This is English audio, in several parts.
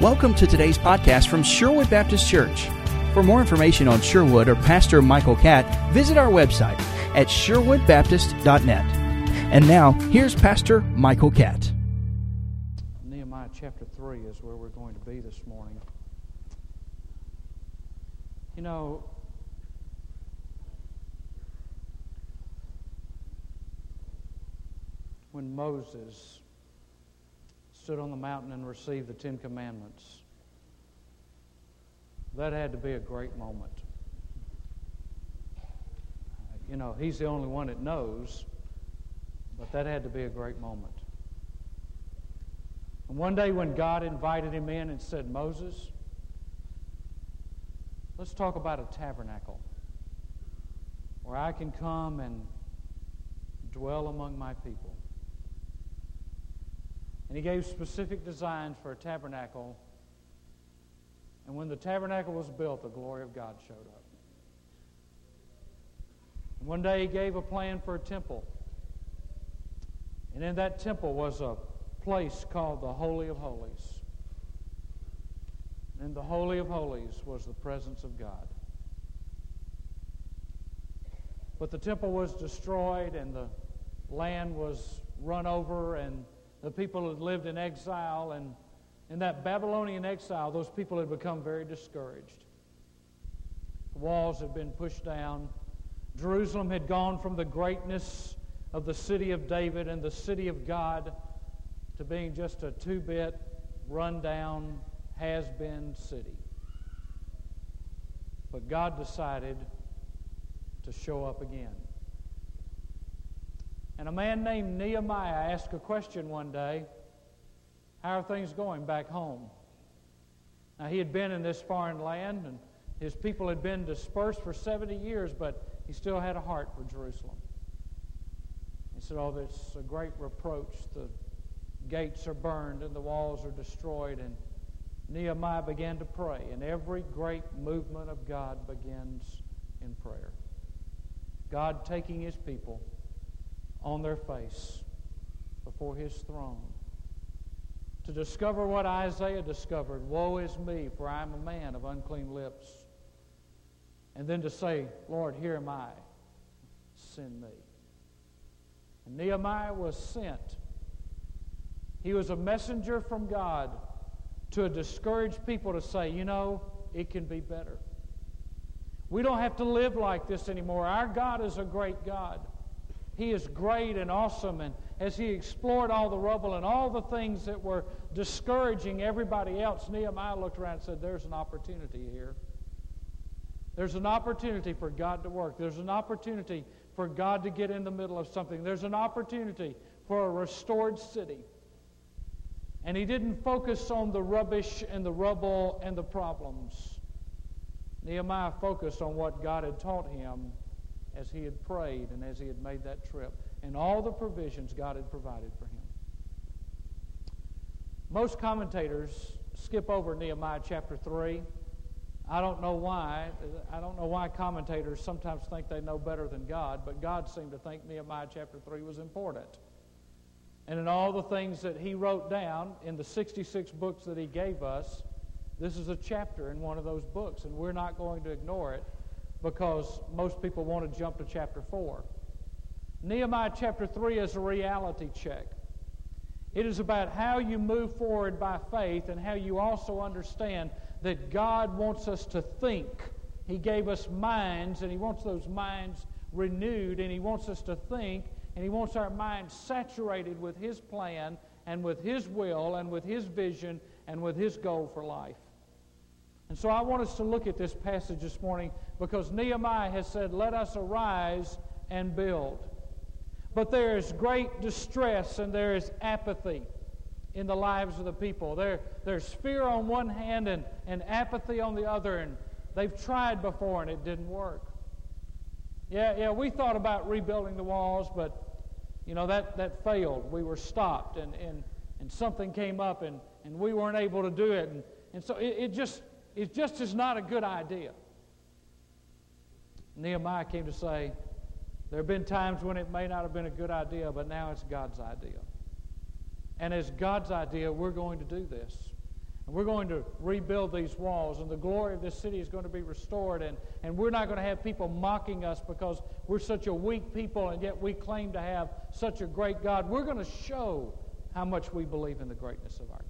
Welcome to today's podcast from Sherwood Baptist Church. For more information on Sherwood or Pastor Michael Catt, visit our website at sherwoodbaptist.net. And now, here's Pastor Michael Catt. Nehemiah chapter 3 is where we're going to be this morning. You know, when Moses stood on the mountain and received the Ten Commandments, that had to be a great moment. You know, he's the only one that knows, but that had to be a great moment. And one day when God invited him in and said, Moses, let's talk about a tabernacle where I can come and dwell among my people. And he gave specific designs for a tabernacle. And when the tabernacle was built, the glory of God showed up. And one day he gave a plan for a temple. And in that temple was a place called the Holy of Holies. And in the Holy of Holies was the presence of God. But the temple was destroyed and the land was run over and the people had lived in exile, and in that Babylonian exile, those people had become very discouraged. The walls had been pushed down. Jerusalem had gone from the greatness of the city of David and the city of God to being just a two bit, run down, has been city. But God decided to show up again. And a man named Nehemiah asked a question one day How are things going back home? Now, he had been in this foreign land, and his people had been dispersed for 70 years, but he still had a heart for Jerusalem. He said, Oh, it's a great reproach. The gates are burned and the walls are destroyed. And Nehemiah began to pray, and every great movement of God begins in prayer. God taking his people on their face before his throne to discover what Isaiah discovered Woe is me, for I am a man of unclean lips. And then to say, Lord, here am I, send me. And Nehemiah was sent. He was a messenger from God to a discouraged people to say, you know, it can be better. We don't have to live like this anymore. Our God is a great God. He is great and awesome. And as he explored all the rubble and all the things that were discouraging everybody else, Nehemiah looked around and said, There's an opportunity here. There's an opportunity for God to work. There's an opportunity for God to get in the middle of something. There's an opportunity for a restored city. And he didn't focus on the rubbish and the rubble and the problems. Nehemiah focused on what God had taught him as he had prayed and as he had made that trip, and all the provisions God had provided for him. Most commentators skip over Nehemiah chapter 3. I don't know why. I don't know why commentators sometimes think they know better than God, but God seemed to think Nehemiah chapter 3 was important. And in all the things that he wrote down in the 66 books that he gave us, this is a chapter in one of those books, and we're not going to ignore it because most people want to jump to chapter 4. Nehemiah chapter 3 is a reality check. It is about how you move forward by faith and how you also understand that God wants us to think. He gave us minds, and He wants those minds renewed, and He wants us to think, and He wants our minds saturated with His plan and with His will and with His vision and with His goal for life. And so I want us to look at this passage this morning because Nehemiah has said, Let us arise and build. But there is great distress and there is apathy in the lives of the people. There, there's fear on one hand and, and apathy on the other, and they've tried before and it didn't work. Yeah, yeah, we thought about rebuilding the walls, but you know that, that failed. We were stopped and, and, and something came up and, and we weren't able to do it. And, and so it, it just it just is not a good idea. Nehemiah came to say, there have been times when it may not have been a good idea, but now it's God's idea. And as God's idea, we're going to do this. And we're going to rebuild these walls, and the glory of this city is going to be restored. And, and we're not going to have people mocking us because we're such a weak people, and yet we claim to have such a great God. We're going to show how much we believe in the greatness of our God.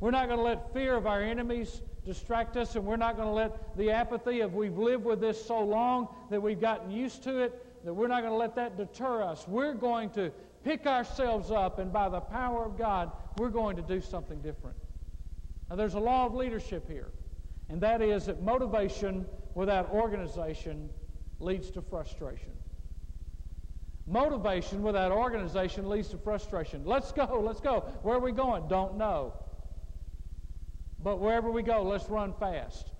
We're not going to let fear of our enemies distract us, and we're not going to let the apathy of we've lived with this so long that we've gotten used to it, that we're not going to let that deter us. We're going to pick ourselves up, and by the power of God, we're going to do something different. Now, there's a law of leadership here, and that is that motivation without organization leads to frustration. Motivation without organization leads to frustration. Let's go, let's go. Where are we going? Don't know. But wherever we go, let's run fast.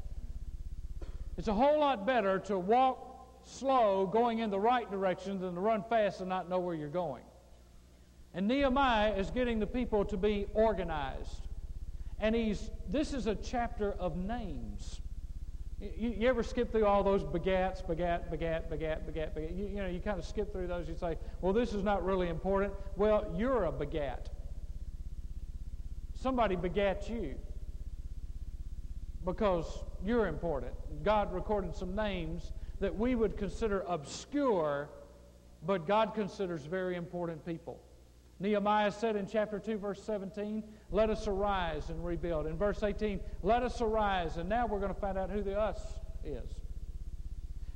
It's a whole lot better to walk slow, going in the right direction, than to run fast and not know where you're going. And Nehemiah is getting the people to be organized. And he's, this is a chapter of names. You, you, ever skip through all those begats, begat, begat, begat, begat, begat? You, you know, you kind of skip through those. You say, well, this is not really important. Well, you're a begat. Somebody begat you because you're important. God recorded some names that we would consider obscure, but God considers very important people. Nehemiah said in chapter 2, verse 17, Let us arise and rebuild. In verse 18, Let us arise. And now we're going to find out who the us is.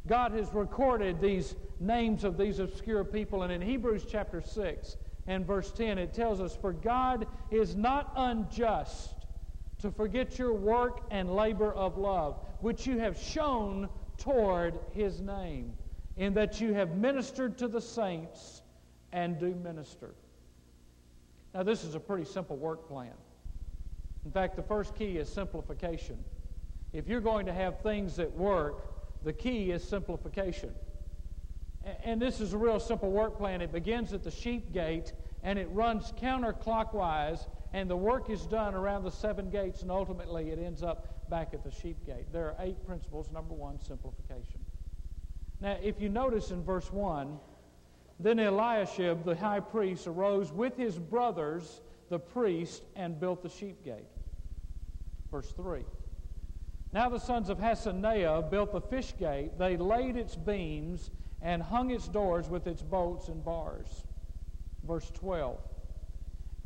God has recorded these names of these obscure people. And in Hebrews chapter 6 and verse 10, it tells us, For God is not unjust to forget your work and labor of love, which you have shown toward his name, in that you have ministered to the saints and do minister. Now, this is a pretty simple work plan. In fact, the first key is simplification. If you're going to have things that work, the key is simplification. And this is a real simple work plan. It begins at the sheep gate and it runs counterclockwise, and the work is done around the seven gates, and ultimately it ends up back at the sheep gate. There are eight principles. Number one, simplification. Now, if you notice in verse 1, then Eliashib, the high priest, arose with his brothers, the priest, and built the sheep gate. Verse 3. Now the sons of Hassenaah built the fish gate. They laid its beams and hung its doors with its bolts and bars. Verse 12.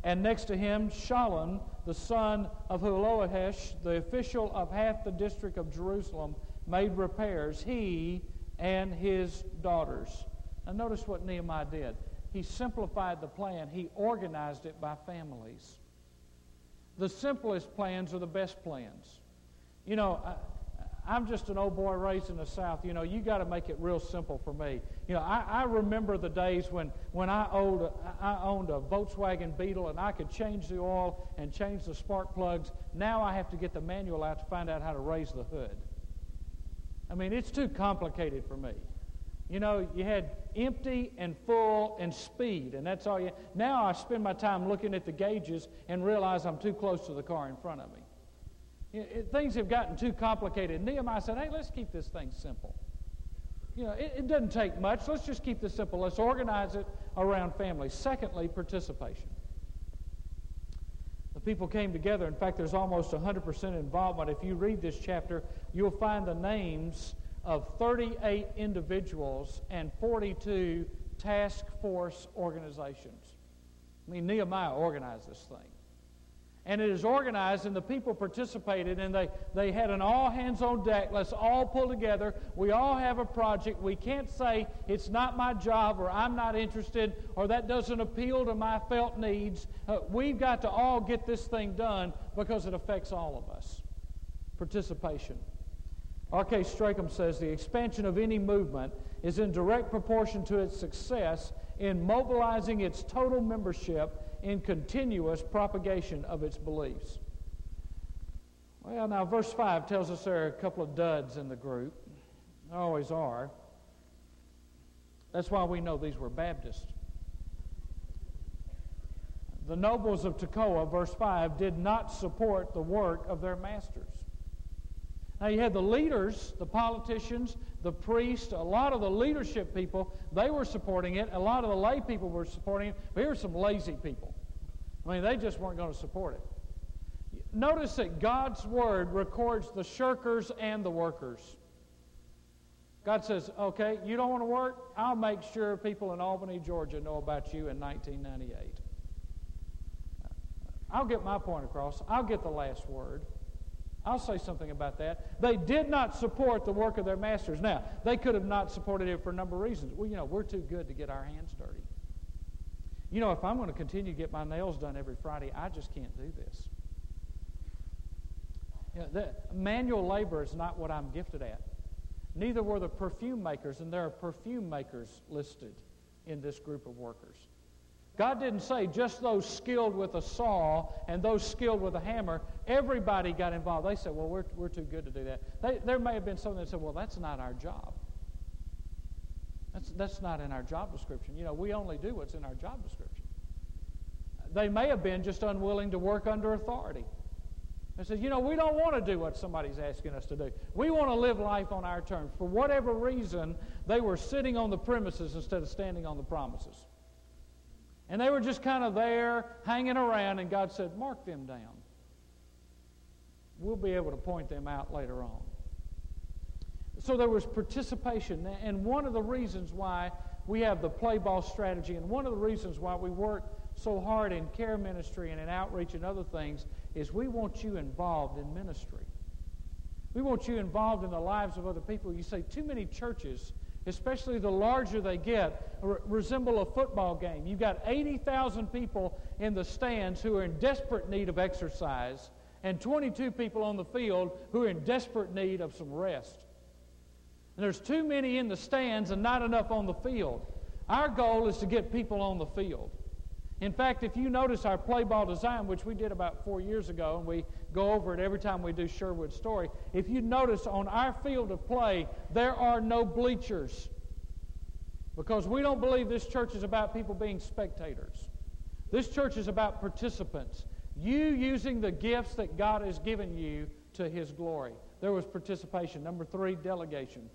And next to him, Shallum, the son of Hallohesh, the official of half the district of Jerusalem, made repairs, he and his daughters. Now, notice what Nehemiah did. He simplified the plan, he organized it by families. The simplest plans are the best plans. You know, am just an old boy raised in the South. You know, you got to make it real simple for me. You know, I, I remember the days when, when I, owned owned a Volkswagen Beetle and I could change the oil and change the spark plugs. Now I have to get the manual out to find out how to raise the hood. I mean, it's too complicated for me. You know, you had empty and full and speed, and that's all you. Now I spend my time looking at the gauges and realize I'm too close to the car in front of me. It, it, things have gotten too complicated. Nehemiah said, "Hey, let's keep this thing simple. You know, it, it doesn't take much. Let's just keep this simple. Let's organize it around families." Secondly, participation. The people came together. In fact, there's almost 100% involvement. If you read this chapter, you'll find the names of 38 individuals and 42 task force organizations. I mean, Nehemiah organized this thing. And it is organized, and the people participated, and they, they had an all hands on deck. Let's all pull together. We all have a project. We can't say it's not my job, or I'm not interested, or that doesn't appeal to my felt needs. Uh, we've got to all get this thing done because it affects all of us. Participation. R.K. Strachan says the expansion of any movement is in direct proportion to its success in mobilizing its total membership in continuous propagation of its beliefs. Well, now, verse 5 tells us there are a couple of duds in the group. There always are. That's why we know these were Baptists. The nobles of Tekoa, verse 5, did not support the work of their masters. Now you had the leaders, the politicians, the priests, a lot of the leadership people, they were supporting it. A lot of the lay people were supporting it. But here were some lazy people. I mean, they just weren't going to support it. notice that God's Word records the shirkers and the workers. God says, okay, you don't want to work? I'll make sure people in Albany, Georgia know about you in 1998. I'll get my point across. I'll get the last word. I'll say something about that. They did not support the work of their masters. Now, they could have not supported it for a number of reasons. Well, you know, we're too good to get our hands dirty. You know, if I'm going to continue to get my nails done every Friday, I just can't do this. You know, the, manual labor is not what I'm gifted at. Neither were the perfume makers, and there are perfume makers listed in this group of workers. God didn't say just those skilled with a saw and those skilled with a hammer. Everybody got involved. They said, well, we're, we're too good to do that. They, there may have been some that said, well, that's not our job. That's, that's not in our job description. You know, we only do what's in our job description. They may have been just unwilling to work under authority. They said, you know, we don't want to do what somebody's asking us to do. We want to live life on our terms. For whatever reason, they were sitting on the premises instead of standing on the promises. And they were just kind of there, hanging around, and God said, Mark them down. We'll be able to point them out later on. So there was participation. And one of the reasons why we have the play ball strategy, and one of the reasons why we work so hard in care ministry and in outreach and other things, is we want you involved in ministry. We want you involved in the lives of other people. You say, too many churches especially the larger they get, resemble a football game. You've got 80,000 people in the stands who are in desperate need of exercise, and 22 people on the field who are in desperate need of some rest. And there's too many in the stands and not enough on the field. Our goal is to get people on the field. In fact, if you notice our play ball design, which we did about four years ago, and we go over it every time we do Sherwood Story, if you notice on our field of play, there are no bleachers. Because we don't believe this church is about people being spectators. This church is about participants. You using the gifts that God has given you to His glory. There was participation. Number three, delegation.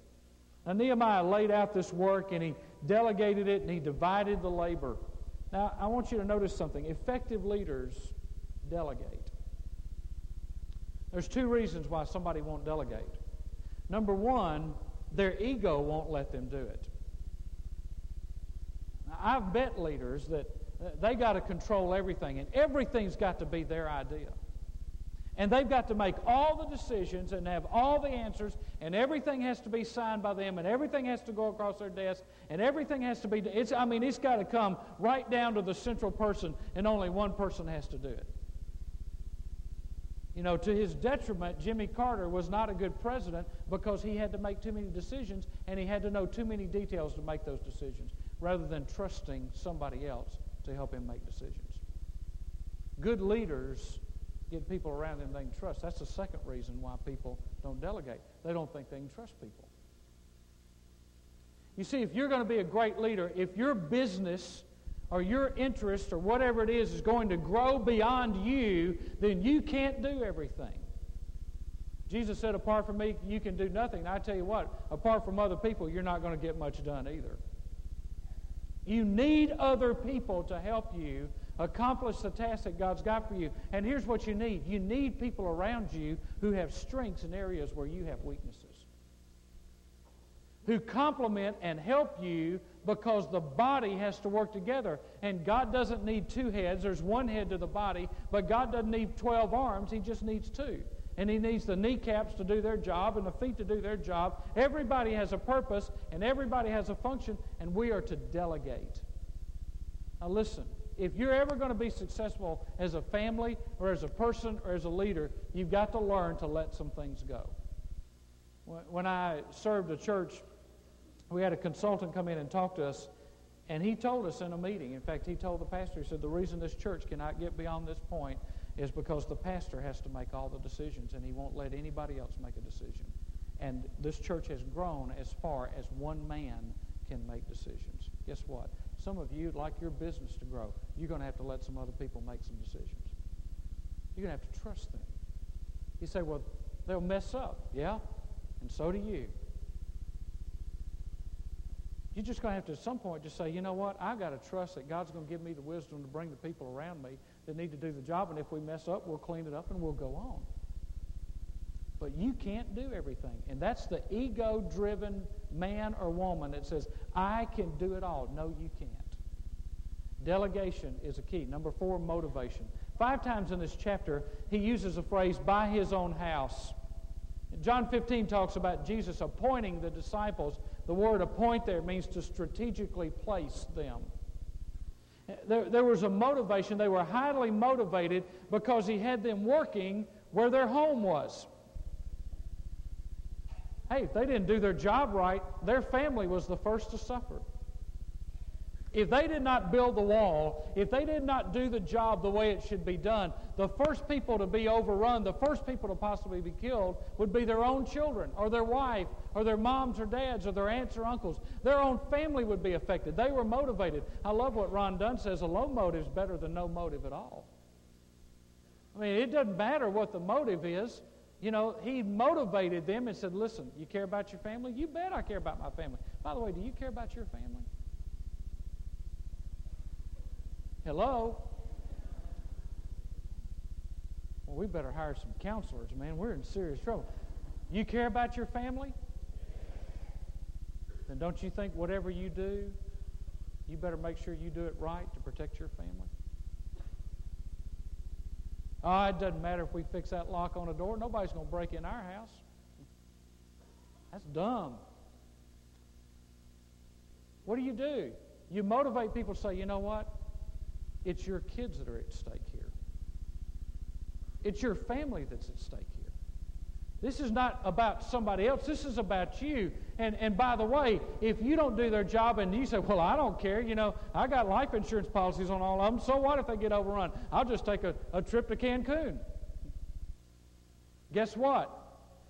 Now, Nehemiah laid out this work and he delegated it and he divided the labor. Now, I want you to notice something. Effective leaders delegate. There's two reasons why somebody won't delegate. Number one, their ego won't let them do it. Now, I've bet leaders that uh, they got to control everything, and everything's got to be their idea. And they've got to make all the decisions and have all the answers, and everything has to be signed by them, and everything has to go across their desk, and everything has to be. It's, I mean, it's got to come right down to the central person, and only one person has to do it. You know, to his detriment, Jimmy Carter was not a good president because he had to make too many decisions and he had to know too many details to make those decisions rather than trusting somebody else to help him make decisions. Good leaders get people around them they can trust. That's the second reason why people don't delegate. They don't think they can trust people. You see, if you're going to be a great leader, if your business or your interest or whatever it is is going to grow beyond you, then you can't do everything. Jesus said, apart from me, you can do nothing. And I tell you what, apart from other people, you're not going to get much done either. You need other people to help you accomplish the task that God's got for you. And here's what you need you need people around you who have strengths in areas where you have weaknesses, who complement and help you because the body has to work together. And God doesn't need two heads, there's one head to the body, but God doesn't need 12 arms, He just needs two. And he needs the kneecaps to do their job and the feet to do their job. Everybody has a purpose and everybody has a function, and we are to delegate. Now, listen, if you're ever going to be successful as a family or as a person or as a leader, you've got to learn to let some things go. When I served a church, we had a consultant come in and talk to us, and he told us in a meeting, in fact, he told the pastor, he said, the reason this church cannot get beyond this point is because the pastor has to make all the decisions, and he won't let anybody else make a decision. And this church has grown as far as one man can make decisions. Guess what? Some of you, like your business to grow, you're going to have to let some other people make some decisions. You're going to have to trust them. You say, well, they'll mess up. Yeah, and so do you. You're just going to have to, at some point, just say, you know what? I've got to trust that God's going to give me the wisdom to bring the people around me that need to do the job. And if we mess up, we'll clean it up and we'll go on. But you can't do everything. And that's the ego driven man or woman that says, I can do it all. No, you can't. Delegation is a key. Number four, motivation. Five times in this chapter, he uses the phrase, by his own house. John 15 talks about Jesus appointing the disciples. The word appoint there means to strategically place them. There, there was a motivation. They were highly motivated because he had them working where their home was. Hey, if they didn't do their job right, their family was the first to suffer. If they did not build the wall, if they did not do the job the way it should be done, the first people to be overrun, the first people to possibly be killed would be their own children, or their wife, or their moms or dads, or their aunts or uncles. Their own family would be affected. They were motivated. I love what Ron Dunn says a low motive is better than no motive at all. I mean, it doesn't matter what the motive is you know, he motivated them and said, Listen, you care about your family? You bet I care about my family. By the way, do you care about your family? Hello? Well, we better hire some counselors, man. We're in serious trouble. You care about your family? Then don't you think whatever you do, you better make sure you do it right to protect your family? Oh, it doesn't matter if we fix that lock on a door. Nobody's going to break in our house. That's dumb. What do you do? You motivate people to say, you know what? It's your kids that are at stake here. It's your family that's at stake. This is not about somebody else. This is about you. And, and by the way, if you don't do their job and you say, well, I don't care, you know, I got life insurance policies on all of them, so what if they get overrun? I'll just take a, a trip to Cancun. Guess what?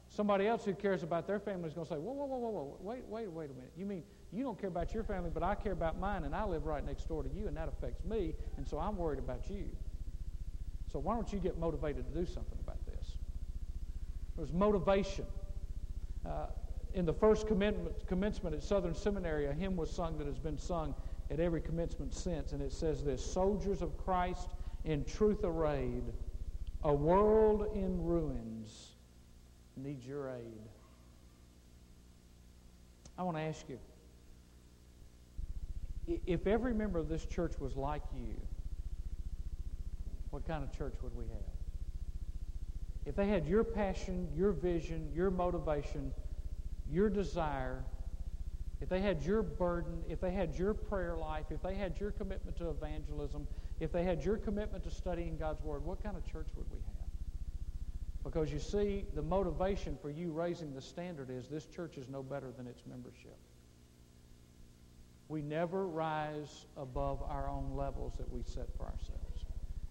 Somebody else who cares about their family is going to say, whoa, whoa, whoa, whoa, whoa, wait, wait, wait a minute. You mean you don't care about your family, but I care about mine, and I live right next door to you, and that affects me, and so I'm worried about you. So why don't you get motivated to do something about this? There's motivation. Uh, in the first commencement at Southern Seminary, a hymn was sung that has been sung at every commencement since, and it says this Soldiers of Christ in truth arrayed, a world in ruins needs your aid. I want to ask you if every member of this church was like you, what kind of church would we have? If they had your passion, your vision, your motivation, your desire, if they had your burden, if they had your prayer life, if they had your commitment to evangelism, if they had your commitment to studying God's Word, what kind of church would we have? Because you see, the motivation for you raising the standard is this church is no better than its membership. We never rise above our own levels that we set for ourselves.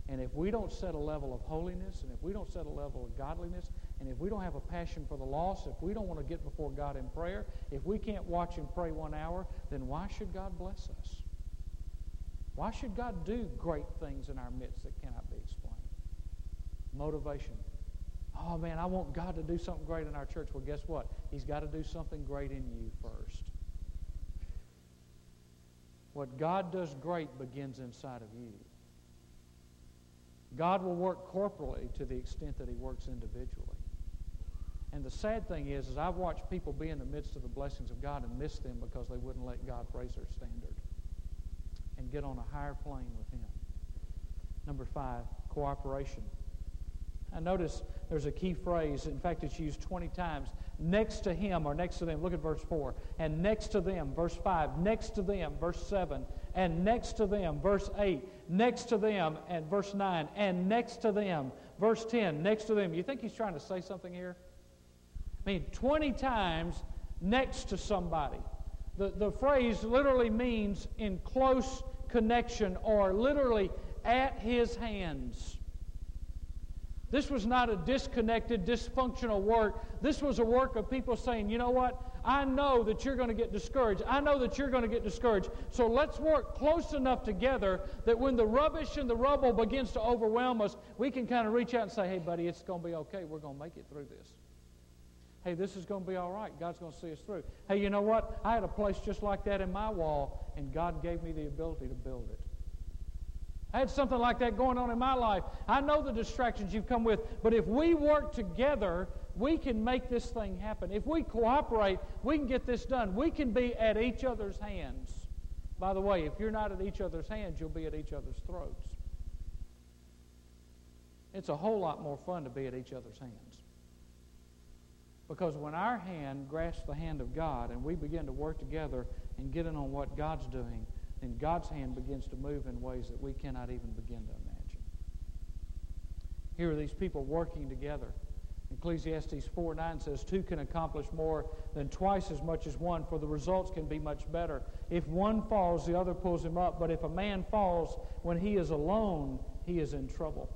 And if we don't set a level of holiness, and if we don't set a level of godliness, and if we don't have a passion for the lost, if we don't want to get before God in prayer, if we can't watch and pray one hour, then why should God bless us? Why should God do great things in our midst that cannot be explained? Motivation. Oh man, I want God to do something great in our church. Well, guess what? He's got to do something great in you first. What God does great begins inside of you. God will work corporally to the extent that he works individually. And the sad thing is, is I've watched people be in the midst of the blessings of God and miss them because they wouldn't let God raise their standard and get on a higher plane with him. Number five, cooperation. I notice there's a key phrase. In fact, it's used 20 times. Next to him or next to them. Look at verse 4. And next to them, verse 5. Next to them, verse 7 and next to them, verse 8, next to them, and verse 9, and next to them, verse 10, next to them. You think he's trying to say something here? I mean, 20 times next to somebody. The, the phrase literally means in close connection or literally at his hands. This was not a disconnected, dysfunctional work. This was a work of people saying, you know what? I know that you're going to get discouraged. I know that you're going to get discouraged. So let's work close enough together that when the rubbish and the rubble begins to overwhelm us, we can kind of reach out and say, hey, buddy, it's going to be okay. We're going to make it through this. hey, this is going to be all right. God's going to see us through. Hey, you know what? I had a place just like that in my wall, and God gave me the ability to build it. I had something like that going on in my life. I know the distractions you've come with, but if we work together, we can make this thing happen. If we cooperate, we can get this done. We can be at each other's hands. By the way, if you're not at each other's hands, you'll be at each other's throats. It's a whole lot more fun to be at each other's hands. Because when our hand grasps the hand of God and we begin to work together and get in on what God's doing, then God's hand begins to move in ways that we cannot even begin to imagine. Here are these people working together. Ecclesiastes 4 9 says, Two can accomplish more than twice as much as one, for the results can be much better. If one falls, the other pulls him up. But if a man falls when he is alone, he is in trouble.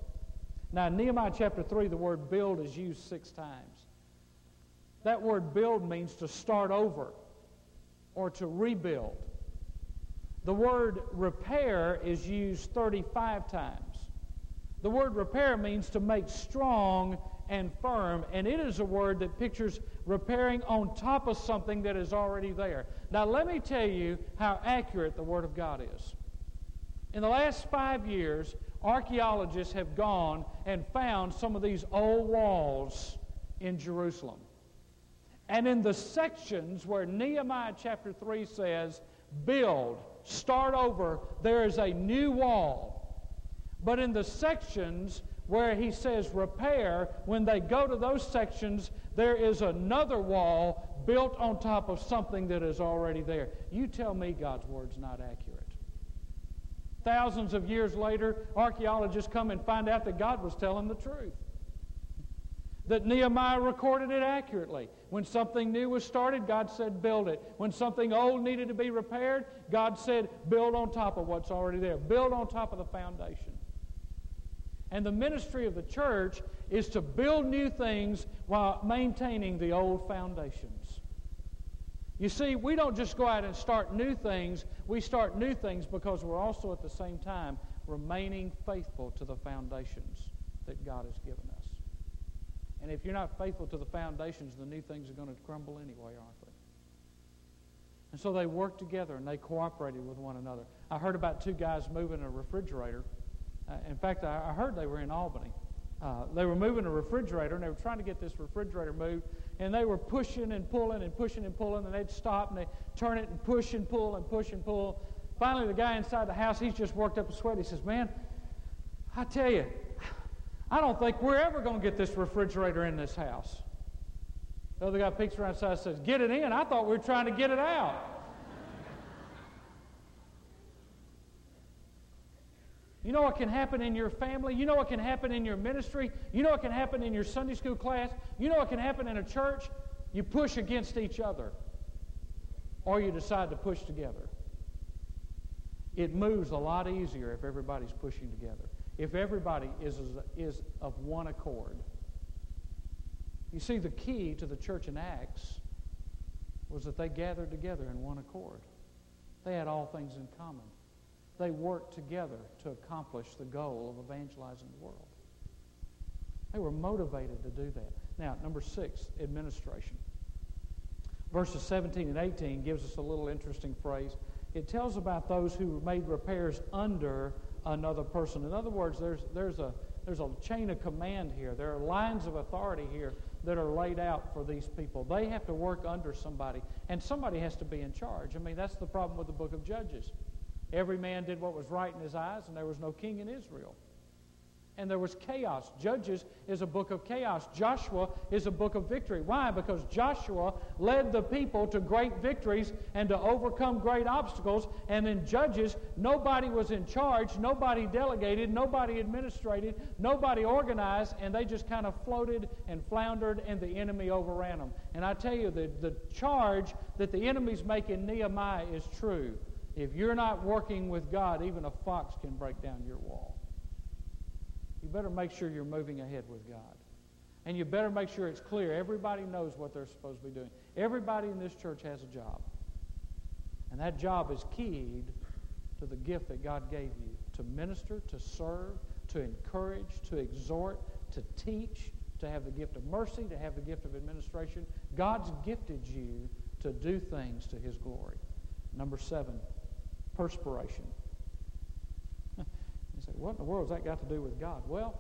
Now, in Nehemiah chapter 3, the word build is used six times. That word build means to start over or to rebuild. The word repair is used 35 times. The word repair means to make strong and firm, and it is a word that pictures repairing on top of something that is already there. Now, let me tell you how accurate the Word of God is. In the last five years, archaeologists have gone and found some of these old walls in Jerusalem. And in the sections where Nehemiah chapter 3 says, build, start over, there is a new wall. But in the sections where he says repair, when they go to those sections, there is another wall built on top of something that is already there. You tell me God's word's not accurate. Thousands of years later, archaeologists come and find out that God was telling the truth that Nehemiah recorded it accurately. When something new was started, God said, build it. When something old needed to be repaired, God said, build on top of what's already there. Build on top of the foundation. And the ministry of the church is to build new things while maintaining the old foundations. You see, we don't just go out and start new things. We start new things because we're also at the same time remaining faithful to the foundations that God has given us. And if you're not faithful to the foundations, the new things are going to crumble anyway, aren't they? And so they worked together and they cooperated with one another. I heard about two guys moving a refrigerator. Uh, in fact, I, I, heard they were in Albany. Uh, they were moving a refrigerator and they were trying to get this refrigerator moved. And they were pushing and pulling and pushing and pulling. And they'd stop and they'd turn it and push and pull and push and pull. Finally, the guy inside the house, he's just worked up a sweat. He says, Man, I tell you, I don't think we're ever going to get this refrigerator in this house. The other guy peeks around and says, Get it in. I thought we were trying to get it out. Know what can happen in your family? You know what can happen in your ministry? You know what can happen in your Sunday school class? You know what can happen in a church? You push against each other, or you decide to push together. It moves a lot easier if everybody's pushing together if everybody is, is of one accord. You see, the key to the church in Acts was that they gathered together in one accord. They had all things in common. They worked together to accomplish the goal of evangelizing the world. They were motivated to do that. Now, number six, administration. Verses 17 and 18 gives us a little interesting phrase. It tells about those who made repairs under another person. In other words, there's, there's, a, there's a chain of command here. There are lines of authority here that are laid out for these people. They have to work under somebody, and somebody has to be in charge. I mean, that's the problem with the book of Judges. Every man did what was right in his eyes, and there was no king in Israel and there was chaos. Judges is a book of chaos. Joshua is a book of victory. Why? Because Joshua led the people to great victories and to overcome great obstacles. And in Judges, nobody was in charge, nobody delegated, nobody administrated, nobody organized, and they just kind of floated and floundered, and the enemy overran them. And I tell you, the, the charge that the enemy's making Nehemiah is true. If you're not working with God, even a fox can break down your wall you better make sure you're moving ahead with God. And you better make sure it's clear. Everybody knows what they're supposed to be doing. Everybody in this church has a job. And that job is keyed to the gift that God gave you to minister, to serve, to encourage, to exhort, to teach, to have the gift of mercy, to have the gift of administration. God's gifted you to do things to His glory. Number seven, perspiration. you say, what in the world has that got to do with God? Well,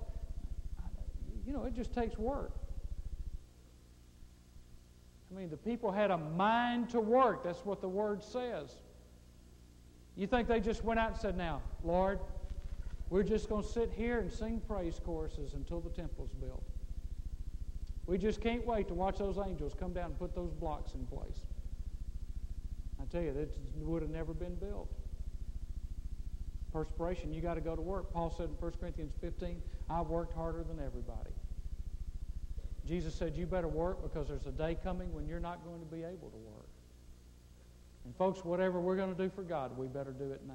you know, it just takes work. I mean, the people had a mind to work. That's what the word says. You think they just went out and said, Now, Lord, we're just going to sit here and sing praise choruses until the temple's built. We just can't wait to watch those angels come down and put those blocks in place. I tell you, that would have never been built. Perspiration, you got to go to work. Paul said in 1 Corinthians 15, I've worked harder than everybody. Jesus said, You better work because there's a day coming when you're not going to be able to work. And, folks, whatever we're going to do for God, we better do it now.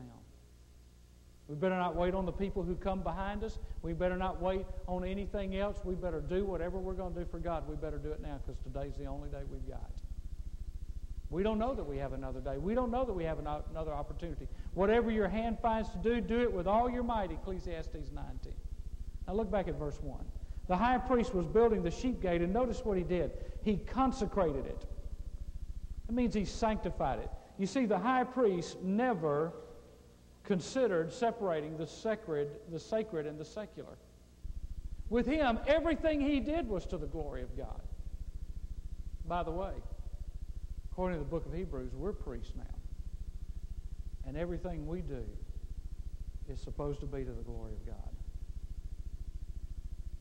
We better not wait on the people who come behind us. We better not wait on anything else. We better do whatever we're going to do for God. We better do it now because today's the only day we've got. We don't know that we have another day. We don't know that we have another opportunity. Whatever your hand finds to do, do it with all your might, Ecclesiastes 19. Now look back at verse 1. The high priest was building the sheep gate, and notice what he did. He consecrated it. That means he sanctified it. You see, the high priest never considered separating the sacred, the sacred and the secular. With him, everything he did was to the glory of God. By the way, according to the book of Hebrews, we're priests now. And everything we do is supposed to be to the glory of God.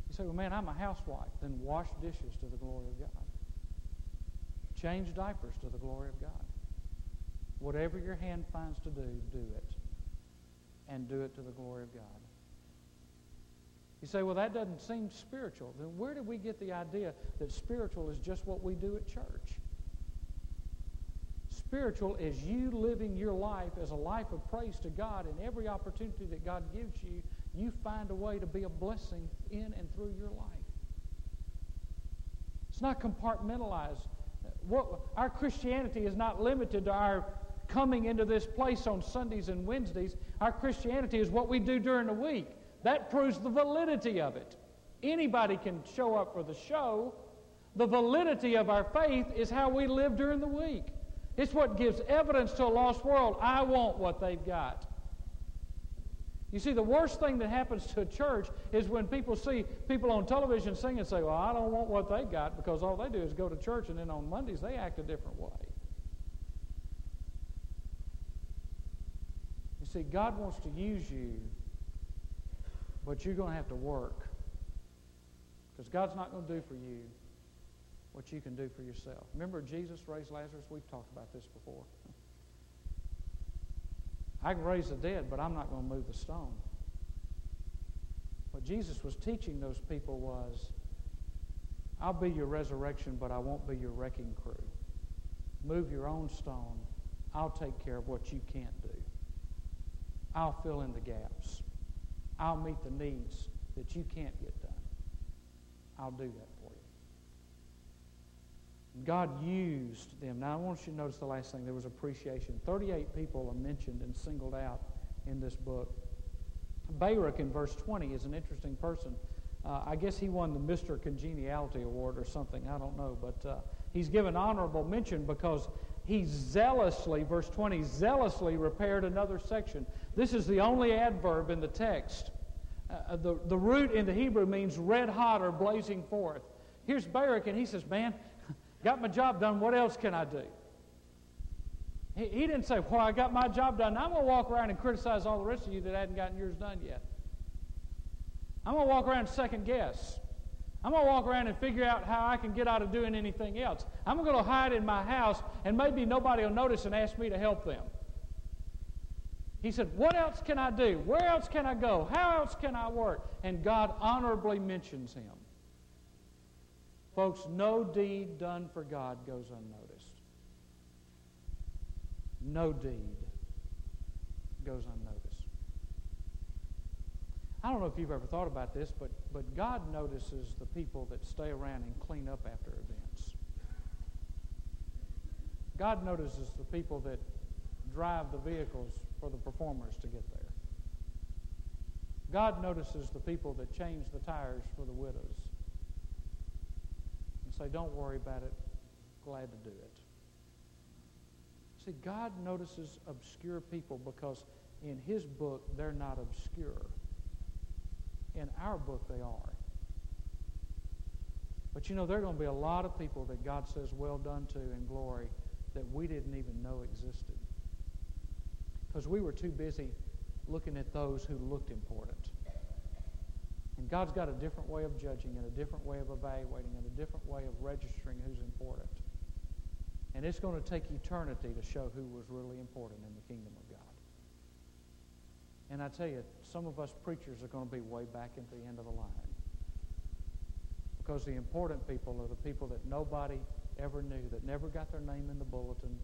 You say, well, man, I'm a housewife. Then wash dishes to the glory of God. Change diapers to the glory of God. Whatever your hand finds to do, do it. And do it to the glory of God. You say, well, that doesn't seem spiritual. Then where did we get the idea that spiritual is just what we do at church? Spiritual is you living your life as a life of praise to God, and every opportunity that God gives you, you find a way to be a blessing in and through your life. It's not compartmentalized. What, our Christianity is not limited to our coming into this place on Sundays and Wednesdays. Our Christianity is what we do during the week. That proves the validity of it. Anybody can show up for the show. The validity of our faith is how we live during the week. It's what gives evidence to a lost world. I want what they've got. You see, the worst thing that happens to a church is when people see people on television sing and say, Well, I don't want what they got because all they do is go to church and then on Mondays they act a different way. You see, God wants to use you, but you're going to have to work because God's not going to do for you what you can do for yourself. Remember Jesus raised Lazarus? We've talked about this before. I can raise the dead, but I'm not going to move the stone. What Jesus was teaching those people was, I'll be your resurrection, but I won't be your wrecking crew. Move your own stone. I'll take care of what you can't do. I'll fill in the gaps. I'll meet the needs that you can't get done. I'll do that. God used them. Now, I want you to notice the last thing. There was appreciation. 38 people are mentioned and singled out in this book. Baruch in verse 20 is an interesting person. Uh, I guess he won the Mr. Congeniality Award or something. I don't know. But uh, he's given honorable mention because he zealously, verse 20, zealously repaired another section. This is the only adverb in the text. Uh, the, the root in the Hebrew means red hot or blazing forth. Here's Baruch, and he says, Man, Got my job done. What else can I do? He, he didn't say, Well, I got my job done. I'm going to walk around and criticize all the rest of you that hadn't gotten yours done yet. I'm going to walk around and second guess. I'm going to walk around and figure out how I can get out of doing anything else. I'm going to hide in my house, and maybe nobody will notice and ask me to help them. He said, What else can I do? Where else can I go? How else can I work? And God honorably mentions him. Folks, no deed done for God goes unnoticed. No deed goes unnoticed. I don't know if you've ever thought about this, but, but God notices the people that stay around and clean up after events. God notices the people that drive the vehicles for the performers to get there. God notices the people that change the tires for the widows. Say, Don't worry about it. Glad to do it. See, God notices obscure people because in His book, they're not obscure. In our book, they are. But you know, there are going to be a lot of people that God says, Well done to in glory that we didn't even know existed. Because we were too busy looking at those who looked important. And God's got a different way of judging and a different way of evaluating and a different way of registering who's important. And it's going to take eternity to show who was really important in the kingdom of God. And I tell you, some of us preachers are going to be way back at the end of the line. Because the important people are the people that nobody ever knew, that never got their name in the bulletin.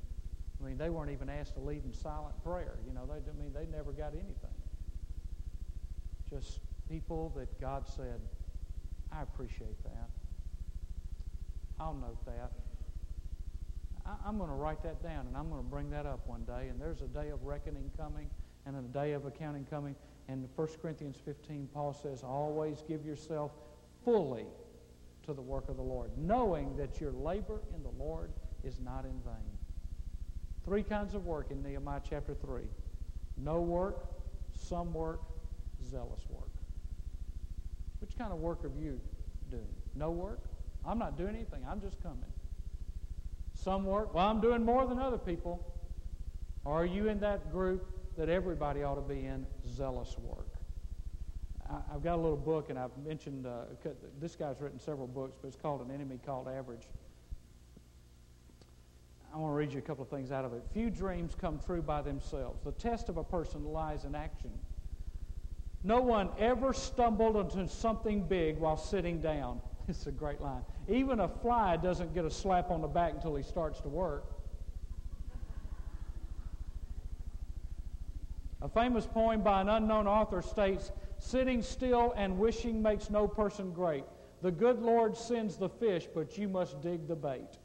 I mean, they weren't even asked to lead in silent prayer. You know, they, I mean, they never got anything. Just people that God said, I appreciate that. I'll note that. I, am going to write that down and I'm going to bring that up one day. And there's a day of reckoning coming and a day of accounting coming. And in 1 Corinthians 15, Paul says, always give yourself fully to the work of the Lord, knowing that your labor in the Lord is not in vain. Three kinds of work in Nehemiah chapter 3 no work, some work, zealous work. Kind of work are you doing? No work? I'm not doing anything. I'm just coming. Some work? Well, I'm doing more than other people. Or are you in that group that everybody ought to be in? Zealous work. I, have got a little book, and I've mentioned uh, this guy's written several books, but it's called An Enemy Called Average. I want to read you a couple of things out of it. Few dreams come true by themselves. The test of a person lies in action. No one ever stumbled into something big while sitting down. It's a great line. Even a fly doesn't get a slap on the back until he starts to work. A famous poem by an unknown author states Sitting still and wishing makes no person great. The good Lord sends the fish, but you must dig the bait.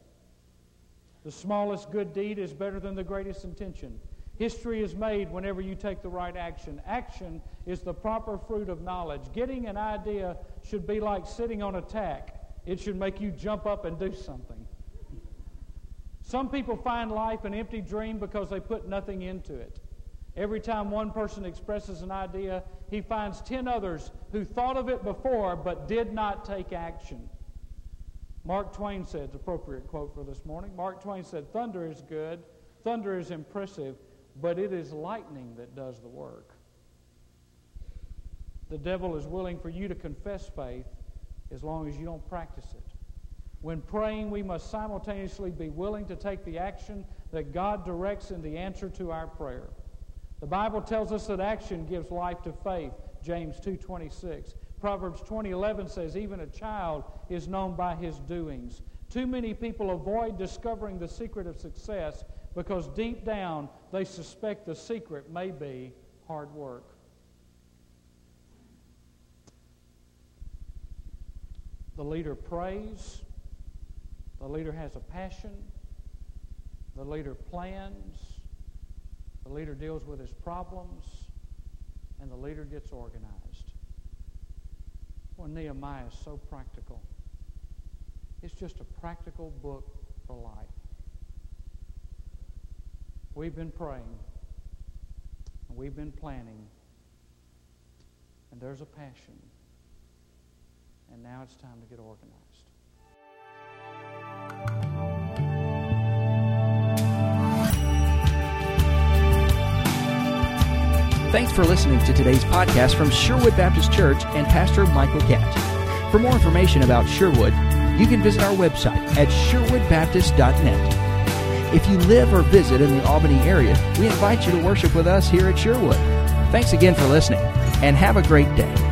The smallest good deed is better than the greatest intention. History is made whenever you take the right action. Action is the proper fruit of knowledge. Getting an idea should be like sitting on a tack, it should make you jump up and do something. Some people find life an empty dream because they put nothing into it. Every time one person expresses an idea, he finds 10 others who thought of it before but did not take action. Mark Twain said, appropriate quote for this morning. Mark Twain said, Thunder is good, thunder is impressive, but it is lightning that does the work. The devil is willing for you to confess faith as long as you don't practice it. When praying, we must simultaneously be willing to take the action that God directs in the answer to our prayer. The Bible tells us that action gives life to faith, James 2:26. Proverbs 20:11 says even a child is known by his doings. Too many people avoid discovering the secret of success because deep down they suspect the secret may be hard work. The leader prays. The leader has a passion. The leader plans. The leader deals with his problems. And the leader gets organized. Well, Nehemiah is so practical. It's just a practical book for life. We've been praying, and we've been planning, and there's a passion, and now it's time to get organized. Thanks for listening to today's podcast from Sherwood Baptist Church and Pastor Michael Catt. For more information about Sherwood, you can visit our website at sherwoodbaptist.net. If you live or visit in the Albany area, we invite you to worship with us here at Sherwood. Thanks again for listening, and have a great day.